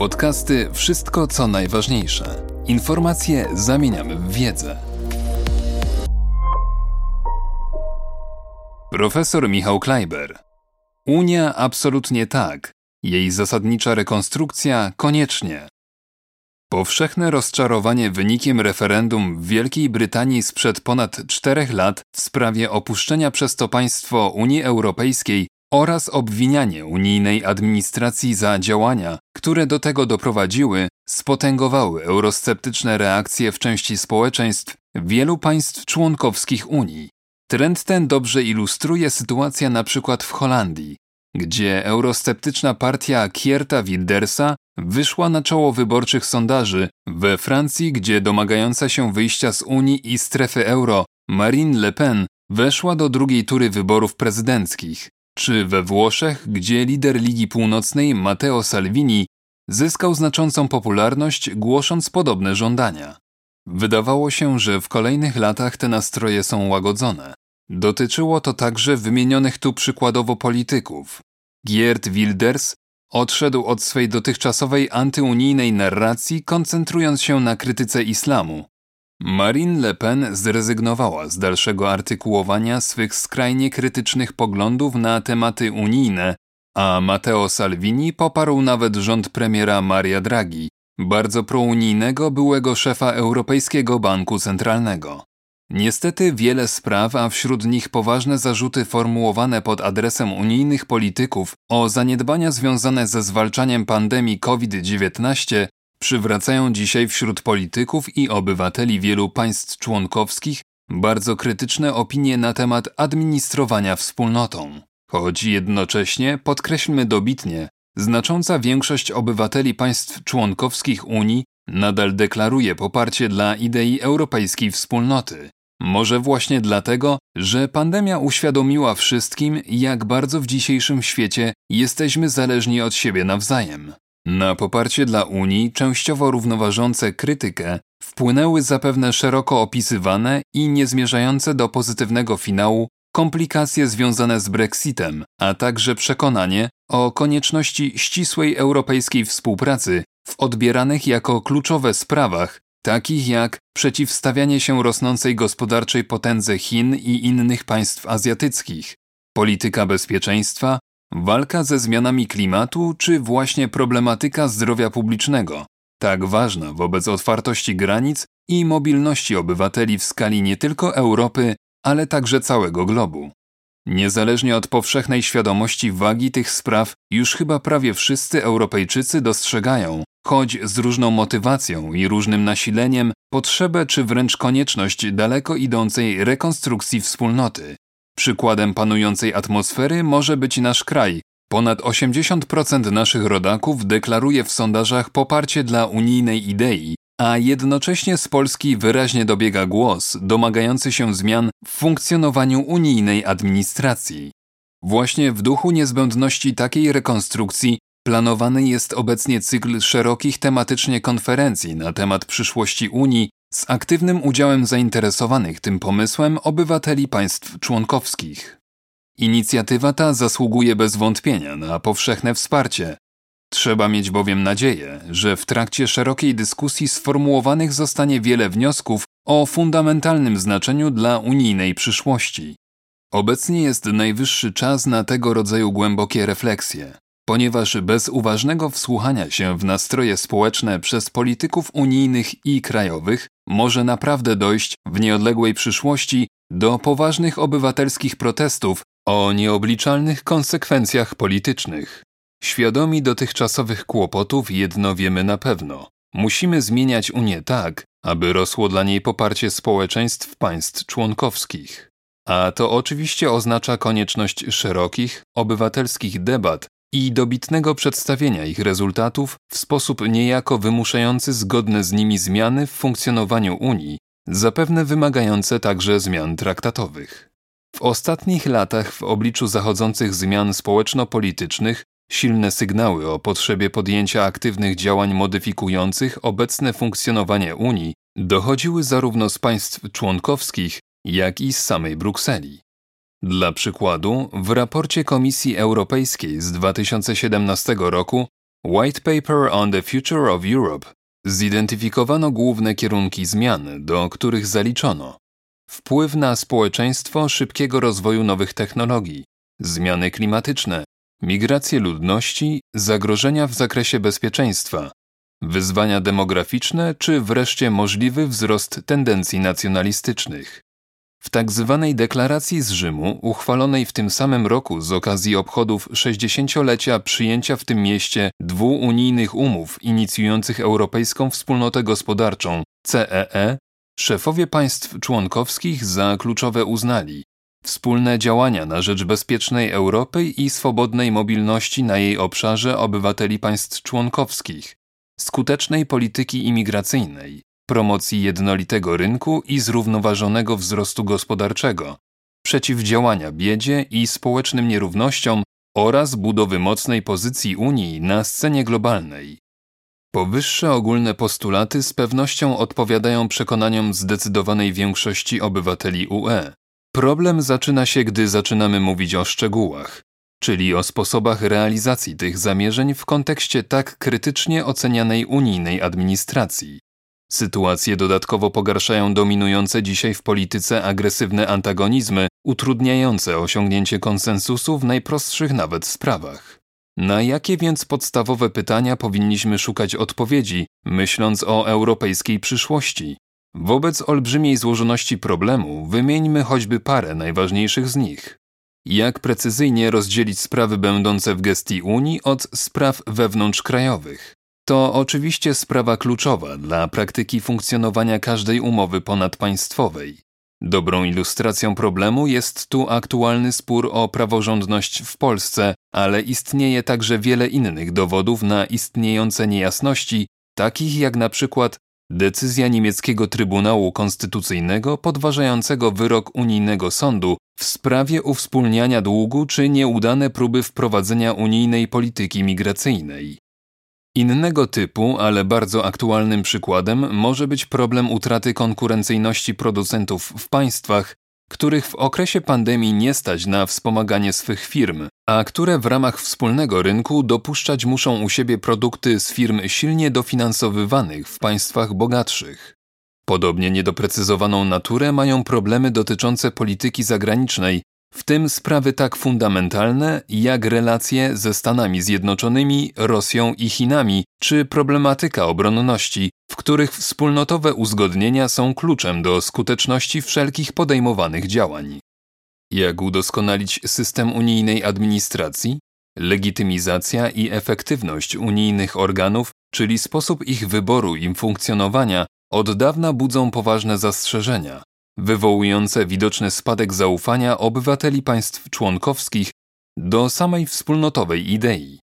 Podcasty Wszystko co najważniejsze. Informacje zamieniamy w wiedzę. Profesor Michał Kleiber. Unia absolutnie tak. Jej zasadnicza rekonstrukcja koniecznie. Powszechne rozczarowanie wynikiem referendum w Wielkiej Brytanii sprzed ponad czterech lat w sprawie opuszczenia przez to państwo Unii Europejskiej oraz obwinianie unijnej administracji za działania, które do tego doprowadziły, spotęgowały eurosceptyczne reakcje w części społeczeństw wielu państw członkowskich Unii. Trend ten dobrze ilustruje sytuacja na przykład w Holandii, gdzie eurosceptyczna partia Kierta Wildersa wyszła na czoło wyborczych sondaży, we Francji, gdzie domagająca się wyjścia z Unii i strefy euro Marine Le Pen weszła do drugiej tury wyborów prezydenckich, czy we Włoszech, gdzie lider Ligi Północnej Matteo Salvini zyskał znaczącą popularność, głosząc podobne żądania. Wydawało się, że w kolejnych latach te nastroje są łagodzone. Dotyczyło to także wymienionych tu przykładowo polityków. Geert Wilders odszedł od swej dotychczasowej antyunijnej narracji, koncentrując się na krytyce islamu. Marine Le Pen zrezygnowała z dalszego artykułowania swych skrajnie krytycznych poglądów na tematy unijne, a Matteo Salvini poparł nawet rząd premiera Maria Draghi, bardzo prounijnego byłego szefa Europejskiego Banku Centralnego. Niestety wiele spraw, a wśród nich poważne zarzuty formułowane pod adresem unijnych polityków o zaniedbania związane ze zwalczaniem pandemii COVID-19 przywracają dzisiaj wśród polityków i obywateli wielu państw członkowskich bardzo krytyczne opinie na temat administrowania wspólnotą. Choć jednocześnie, podkreślmy dobitnie, znacząca większość obywateli państw członkowskich Unii nadal deklaruje poparcie dla idei europejskiej wspólnoty. Może właśnie dlatego, że pandemia uświadomiła wszystkim, jak bardzo w dzisiejszym świecie jesteśmy zależni od siebie nawzajem. Na poparcie dla Unii, częściowo równoważące krytykę, wpłynęły zapewne szeroko opisywane i niezmierzające do pozytywnego finału komplikacje związane z Brexitem, a także przekonanie o konieczności ścisłej europejskiej współpracy w odbieranych jako kluczowe sprawach, takich jak przeciwstawianie się rosnącej gospodarczej potędze Chin i innych państw azjatyckich, polityka bezpieczeństwa, walka ze zmianami klimatu czy właśnie problematyka zdrowia publicznego, tak ważna wobec otwartości granic i mobilności obywateli w skali nie tylko Europy, ale także całego globu. Niezależnie od powszechnej świadomości wagi tych spraw, już chyba prawie wszyscy Europejczycy dostrzegają, choć z różną motywacją i różnym nasileniem, potrzebę czy wręcz konieczność daleko idącej rekonstrukcji wspólnoty. Przykładem panującej atmosfery może być nasz kraj. Ponad 80% naszych rodaków deklaruje w sondażach poparcie dla unijnej idei, a jednocześnie z Polski wyraźnie dobiega głos domagający się zmian w funkcjonowaniu unijnej administracji. Właśnie w duchu niezbędności takiej rekonstrukcji planowany jest obecnie cykl szerokich tematycznie konferencji na temat przyszłości Unii z aktywnym udziałem zainteresowanych tym pomysłem obywateli państw członkowskich. Inicjatywa ta zasługuje bez wątpienia na powszechne wsparcie, Trzeba mieć bowiem nadzieję, że w trakcie szerokiej dyskusji sformułowanych zostanie wiele wniosków o fundamentalnym znaczeniu dla unijnej przyszłości. Obecnie jest najwyższy czas na tego rodzaju głębokie refleksje, ponieważ bez uważnego wsłuchania się w nastroje społeczne przez polityków unijnych i krajowych może naprawdę dojść w nieodległej przyszłości do poważnych obywatelskich protestów o nieobliczalnych konsekwencjach politycznych. Świadomi dotychczasowych kłopotów jedno wiemy na pewno. Musimy zmieniać Unię tak, aby rosło dla niej poparcie społeczeństw państw członkowskich. A to oczywiście oznacza konieczność szerokich, obywatelskich debat i dobitnego przedstawienia ich rezultatów w sposób niejako wymuszający zgodne z nimi zmiany w funkcjonowaniu Unii, zapewne wymagające także zmian traktatowych. W ostatnich latach, w obliczu zachodzących zmian społeczno-politycznych, Silne sygnały o potrzebie podjęcia aktywnych działań modyfikujących obecne funkcjonowanie Unii dochodziły zarówno z państw członkowskich, jak i z samej Brukseli. Dla przykładu, w raporcie Komisji Europejskiej z 2017 roku White Paper on the Future of Europe zidentyfikowano główne kierunki zmian, do których zaliczono wpływ na społeczeństwo szybkiego rozwoju nowych technologii, zmiany klimatyczne, migracje ludności, zagrożenia w zakresie bezpieczeństwa, wyzwania demograficzne czy wreszcie możliwy wzrost tendencji nacjonalistycznych. W tak zwanej deklaracji z Rzymu, uchwalonej w tym samym roku z okazji obchodów 60-lecia przyjęcia w tym mieście dwóch unijnych umów inicjujących Europejską Wspólnotę Gospodarczą CEE, szefowie państw członkowskich za kluczowe uznali wspólne działania na rzecz bezpiecznej Europy i swobodnej mobilności na jej obszarze obywateli państw członkowskich, skutecznej polityki imigracyjnej, promocji jednolitego rynku i zrównoważonego wzrostu gospodarczego, przeciwdziałania biedzie i społecznym nierównościom oraz budowy mocnej pozycji Unii na scenie globalnej. Powyższe ogólne postulaty z pewnością odpowiadają przekonaniom zdecydowanej większości obywateli UE. Problem zaczyna się, gdy zaczynamy mówić o szczegółach, czyli o sposobach realizacji tych zamierzeń w kontekście tak krytycznie ocenianej unijnej administracji. Sytuację dodatkowo pogarszają dominujące dzisiaj w polityce agresywne antagonizmy, utrudniające osiągnięcie konsensusu w najprostszych nawet sprawach. Na jakie więc podstawowe pytania powinniśmy szukać odpowiedzi, myśląc o europejskiej przyszłości? Wobec olbrzymiej złożoności problemu wymieńmy choćby parę najważniejszych z nich. Jak precyzyjnie rozdzielić sprawy będące w gestii Unii od spraw wewnątrzkrajowych? To oczywiście sprawa kluczowa dla praktyki funkcjonowania każdej umowy ponadpaństwowej. Dobrą ilustracją problemu jest tu aktualny spór o praworządność w Polsce, ale istnieje także wiele innych dowodów na istniejące niejasności, takich jak na przykład decyzja niemieckiego Trybunału Konstytucyjnego podważającego wyrok unijnego sądu w sprawie uwspólniania długu czy nieudane próby wprowadzenia unijnej polityki migracyjnej. Innego typu, ale bardzo aktualnym przykładem może być problem utraty konkurencyjności producentów w państwach, których w okresie pandemii nie stać na wspomaganie swych firm, a które w ramach wspólnego rynku dopuszczać muszą u siebie produkty z firm silnie dofinansowywanych w państwach bogatszych. Podobnie niedoprecyzowaną naturę mają problemy dotyczące polityki zagranicznej, w tym sprawy tak fundamentalne jak relacje ze Stanami Zjednoczonymi, Rosją i Chinami, czy problematyka obronności, w których wspólnotowe uzgodnienia są kluczem do skuteczności wszelkich podejmowanych działań. Jak udoskonalić system unijnej administracji? Legitymizacja i efektywność unijnych organów, czyli sposób ich wyboru i funkcjonowania, od dawna budzą poważne zastrzeżenia wywołujące widoczny spadek zaufania obywateli państw członkowskich do samej wspólnotowej idei.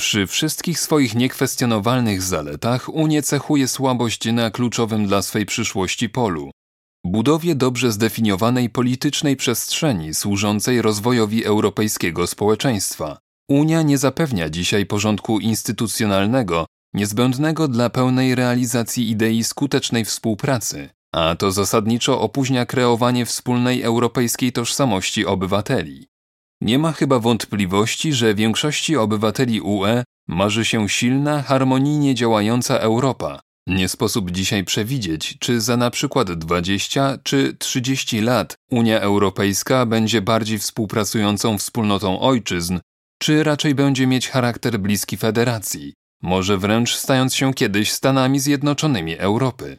Przy wszystkich swoich niekwestionowalnych zaletach Unię cechuje słabość na kluczowym dla swej przyszłości polu budowie dobrze zdefiniowanej politycznej przestrzeni służącej rozwojowi europejskiego społeczeństwa. Unia nie zapewnia dzisiaj porządku instytucjonalnego niezbędnego dla pełnej realizacji idei skutecznej współpracy, a to zasadniczo opóźnia kreowanie wspólnej europejskiej tożsamości obywateli. Nie ma chyba wątpliwości, że większości obywateli UE marzy się silna, harmonijnie działająca Europa. Nie sposób dzisiaj przewidzieć, czy za na przykład 20 czy 30 lat Unia Europejska będzie bardziej współpracującą wspólnotą ojczyzn, czy raczej będzie mieć charakter bliski federacji, może wręcz stając się kiedyś Stanami Zjednoczonymi Europy.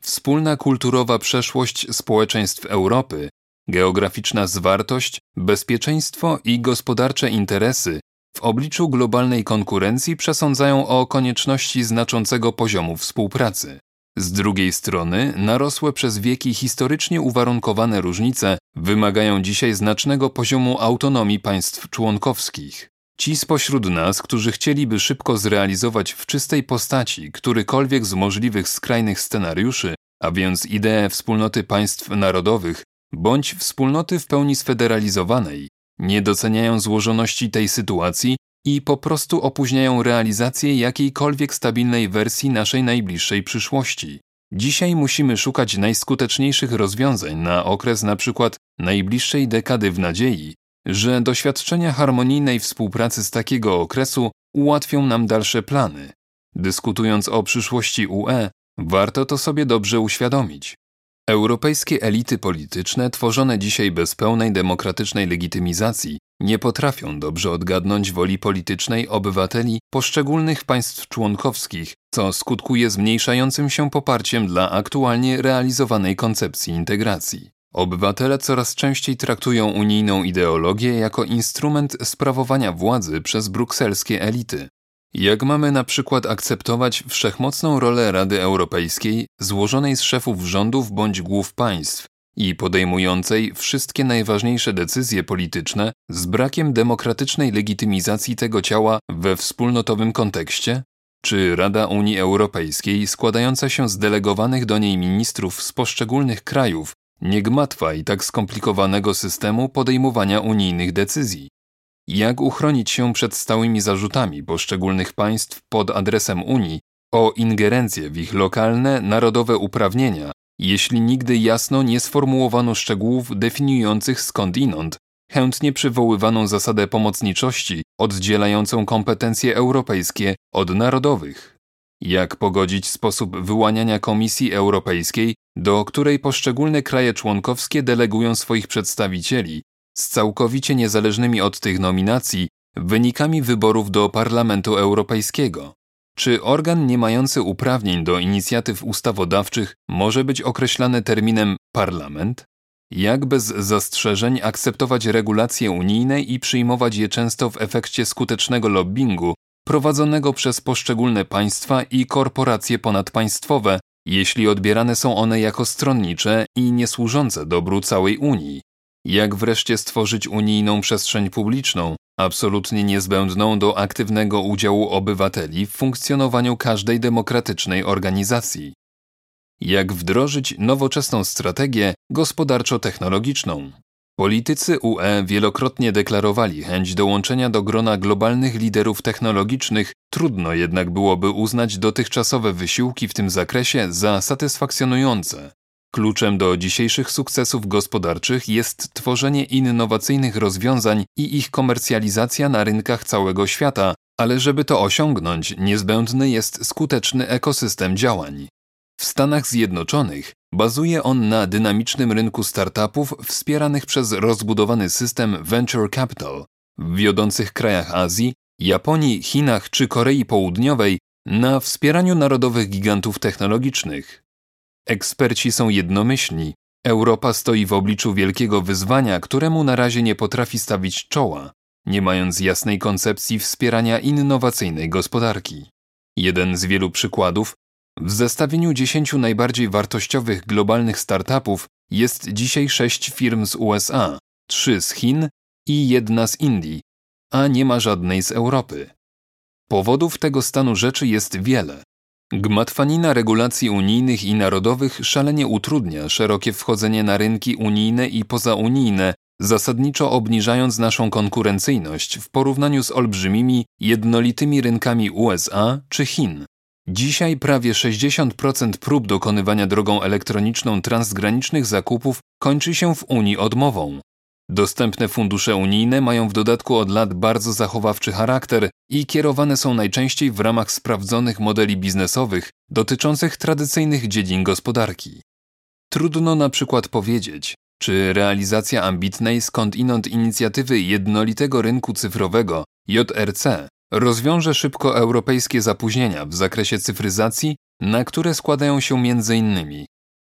Wspólna kulturowa przeszłość społeczeństw Europy, geograficzna zwartość, bezpieczeństwo i gospodarcze interesy w obliczu globalnej konkurencji przesądzają o konieczności znaczącego poziomu współpracy. Z drugiej strony, narosłe przez wieki historycznie uwarunkowane różnice wymagają dzisiaj znacznego poziomu autonomii państw członkowskich. Ci spośród nas, którzy chcieliby szybko zrealizować w czystej postaci którykolwiek z możliwych skrajnych scenariuszy, a więc ideę wspólnoty państw narodowych bądź wspólnoty w pełni sfederalizowanej, nie doceniają złożoności tej sytuacji i po prostu opóźniają realizację jakiejkolwiek stabilnej wersji naszej najbliższej przyszłości. Dzisiaj musimy szukać najskuteczniejszych rozwiązań na okres np. najbliższej dekady w nadziei, że doświadczenia harmonijnej współpracy z takiego okresu ułatwią nam dalsze plany. Dyskutując o przyszłości UE, warto to sobie dobrze uświadomić. Europejskie elity polityczne, tworzone dzisiaj bez pełnej demokratycznej legitymizacji, nie potrafią dobrze odgadnąć woli politycznej obywateli poszczególnych państw członkowskich, co skutkuje zmniejszającym się poparciem dla aktualnie realizowanej koncepcji integracji. Obywatele coraz częściej traktują unijną ideologię jako instrument sprawowania władzy przez brukselskie elity. Jak mamy na przykład akceptować wszechmocną rolę Rady Europejskiej, złożonej z szefów rządów bądź głów państw i podejmującej wszystkie najważniejsze decyzje polityczne z brakiem demokratycznej legitymizacji tego ciała we wspólnotowym kontekście? Czy Rada Unii Europejskiej, składająca się z delegowanych do niej ministrów z poszczególnych krajów, nie gmatwa i tak skomplikowanego systemu podejmowania unijnych decyzji? Jak uchronić się przed stałymi zarzutami poszczególnych państw pod adresem Unii o ingerencję w ich lokalne, narodowe uprawnienia, jeśli nigdy jasno nie sformułowano szczegółów definiujących skądinąd chętnie przywoływaną zasadę pomocniczości oddzielającą kompetencje europejskie od narodowych? Jak pogodzić sposób wyłaniania Komisji Europejskiej, do której poszczególne kraje członkowskie delegują swoich przedstawicieli, z całkowicie niezależnymi od tych nominacji wynikami wyborów do Parlamentu Europejskiego? Czy organ nie mający uprawnień do inicjatyw ustawodawczych może być określany terminem parlament? Jak bez zastrzeżeń akceptować regulacje unijne i przyjmować je często w efekcie skutecznego lobbingu prowadzonego przez poszczególne państwa i korporacje ponadpaństwowe, jeśli odbierane są one jako stronnicze i niesłużące dobru całej Unii? Jak wreszcie stworzyć unijną przestrzeń publiczną, absolutnie niezbędną do aktywnego udziału obywateli w funkcjonowaniu każdej demokratycznej organizacji? Jak wdrożyć nowoczesną strategię gospodarczo-technologiczną? Politycy UE wielokrotnie deklarowali chęć dołączenia do grona globalnych liderów technologicznych, trudno jednak byłoby uznać dotychczasowe wysiłki w tym zakresie za satysfakcjonujące. Kluczem do dzisiejszych sukcesów gospodarczych jest tworzenie innowacyjnych rozwiązań i ich komercjalizacja na rynkach całego świata, ale żeby to osiągnąć, niezbędny jest skuteczny ekosystem działań. W Stanach Zjednoczonych bazuje on na dynamicznym rynku startupów wspieranych przez rozbudowany system venture capital. W wiodących krajach Azji, Japonii, Chinach czy Korei Południowej na wspieraniu narodowych gigantów technologicznych. Eksperci są jednomyślni. Europa stoi w obliczu wielkiego wyzwania, któremu na razie nie potrafi stawić czoła, nie mając jasnej koncepcji wspierania innowacyjnej gospodarki. Jeden z wielu przykładów w zestawieniu 10 najbardziej wartościowych globalnych startupów jest dzisiaj sześć firm z USA, trzy z Chin i jedna z Indii, a nie ma żadnej z Europy. Powodów tego stanu rzeczy jest wiele. Gmatwanina regulacji unijnych i narodowych szalenie utrudnia szerokie wchodzenie na rynki unijne i pozaunijne, zasadniczo obniżając naszą konkurencyjność w porównaniu z olbrzymimi, jednolitymi rynkami USA czy Chin. Dzisiaj prawie 60% prób dokonywania drogą elektroniczną transgranicznych zakupów kończy się w Unii odmową. Dostępne fundusze unijne mają w dodatku od lat bardzo zachowawczy charakter i kierowane są najczęściej w ramach sprawdzonych modeli biznesowych dotyczących tradycyjnych dziedzin gospodarki. Trudno na przykład powiedzieć, czy realizacja ambitnej skądinąd inicjatywy jednolitego rynku cyfrowego JRC rozwiąże szybko europejskie zapóźnienia w zakresie cyfryzacji, na które składają się m.in.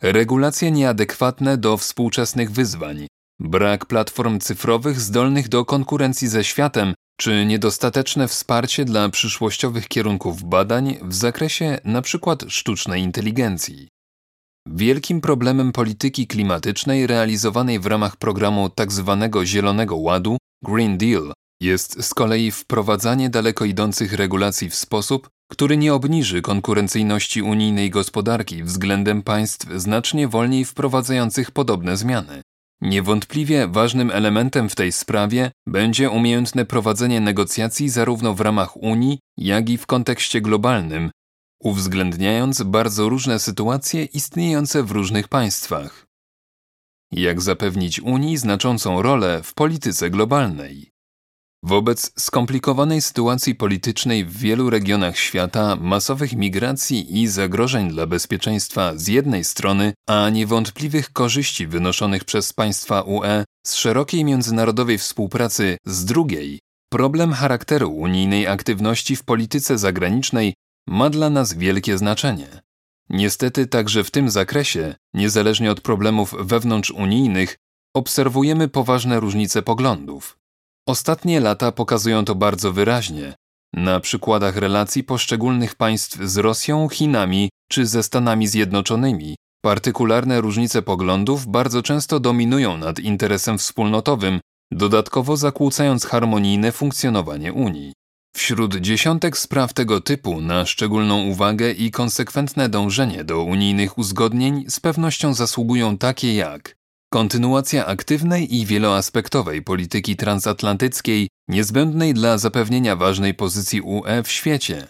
regulacje nieadekwatne do współczesnych wyzwań, brak platform cyfrowych zdolnych do konkurencji ze światem, czy niedostateczne wsparcie dla przyszłościowych kierunków badań w zakresie np. sztucznej inteligencji. Wielkim problemem polityki klimatycznej realizowanej w ramach programu tzw. Tak Zielonego Ładu Green Deal jest z kolei wprowadzanie daleko idących regulacji w sposób, który nie obniży konkurencyjności unijnej gospodarki względem państw znacznie wolniej wprowadzających podobne zmiany. Niewątpliwie ważnym elementem w tej sprawie będzie umiejętne prowadzenie negocjacji zarówno w ramach Unii, jak i w kontekście globalnym, uwzględniając bardzo różne sytuacje istniejące w różnych państwach. Jak zapewnić Unii znaczącą rolę w polityce globalnej? Wobec skomplikowanej sytuacji politycznej w wielu regionach świata, masowych migracji i zagrożeń dla bezpieczeństwa z jednej strony, a niewątpliwych korzyści wynoszonych przez państwa UE z szerokiej międzynarodowej współpracy z drugiej, problem charakteru unijnej aktywności w polityce zagranicznej ma dla nas wielkie znaczenie. Niestety także w tym zakresie, niezależnie od problemów wewnątrzunijnych, obserwujemy poważne różnice poglądów. Ostatnie lata pokazują to bardzo wyraźnie, na przykładach relacji poszczególnych państw z Rosją, Chinami czy ze Stanami Zjednoczonymi. Partykularne różnice poglądów bardzo często dominują nad interesem wspólnotowym, dodatkowo zakłócając harmonijne funkcjonowanie Unii. Wśród dziesiątek spraw tego typu na szczególną uwagę i konsekwentne dążenie do unijnych uzgodnień z pewnością zasługują takie jak kontynuacja aktywnej i wieloaspektowej polityki transatlantyckiej niezbędnej dla zapewnienia ważnej pozycji UE w świecie,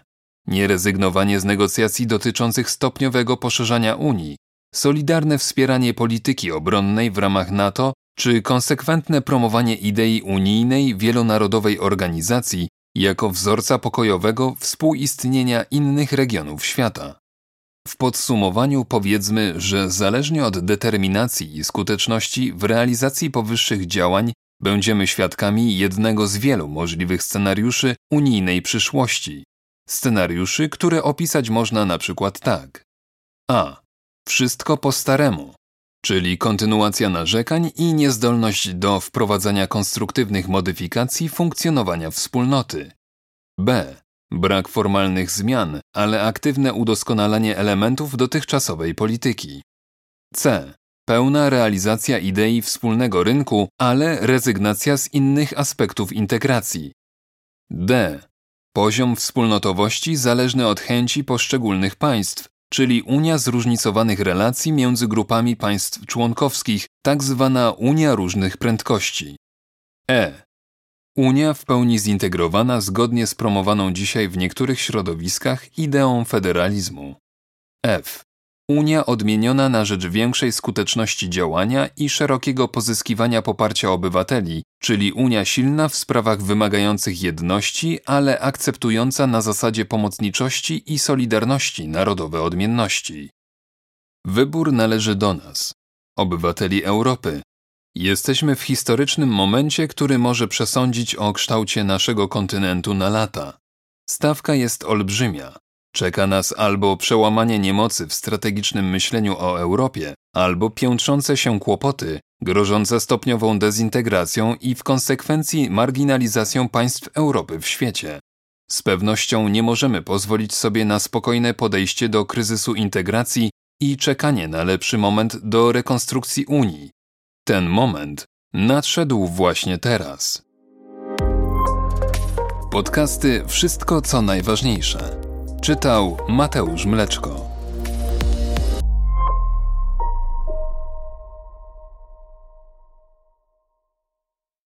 nierezygnowanie z negocjacji dotyczących stopniowego poszerzania Unii, solidarne wspieranie polityki obronnej w ramach NATO czy konsekwentne promowanie idei unijnej wielonarodowej organizacji jako wzorca pokojowego współistnienia innych regionów świata. W podsumowaniu powiedzmy, że zależnie od determinacji i skuteczności w realizacji powyższych działań będziemy świadkami jednego z wielu możliwych scenariuszy unijnej przyszłości. Scenariuszy, które opisać można na przykład tak. A. Wszystko po staremu, czyli kontynuacja narzekań i niezdolność do wprowadzania konstruktywnych modyfikacji funkcjonowania wspólnoty. B. Brak formalnych zmian, ale aktywne udoskonalanie elementów dotychczasowej polityki. C. Pełna realizacja idei wspólnego rynku, ale rezygnacja z innych aspektów integracji. D. Poziom wspólnotowości zależny od chęci poszczególnych państw, czyli Unia zróżnicowanych relacji między grupami państw członkowskich, tak zwana Unia różnych prędkości. E. Unia w pełni zintegrowana zgodnie z promowaną dzisiaj w niektórych środowiskach ideą federalizmu. F. Unia odmieniona na rzecz większej skuteczności działania i szerokiego pozyskiwania poparcia obywateli, czyli Unia silna w sprawach wymagających jedności, ale akceptująca na zasadzie pomocniczości i solidarności narodowe odmienności. Wybór należy do nas, obywateli Europy, Jesteśmy w historycznym momencie, który może przesądzić o kształcie naszego kontynentu na lata. Stawka jest olbrzymia. Czeka nas albo przełamanie niemocy w strategicznym myśleniu o Europie, albo piętrzące się kłopoty, grożące stopniową dezintegracją i w konsekwencji marginalizacją państw Europy w świecie. Z pewnością nie możemy pozwolić sobie na spokojne podejście do kryzysu integracji i czekanie na lepszy moment do rekonstrukcji Unii, ten moment nadszedł właśnie teraz. Podcasty Wszystko co najważniejsze. Czytał Mateusz Mleczko.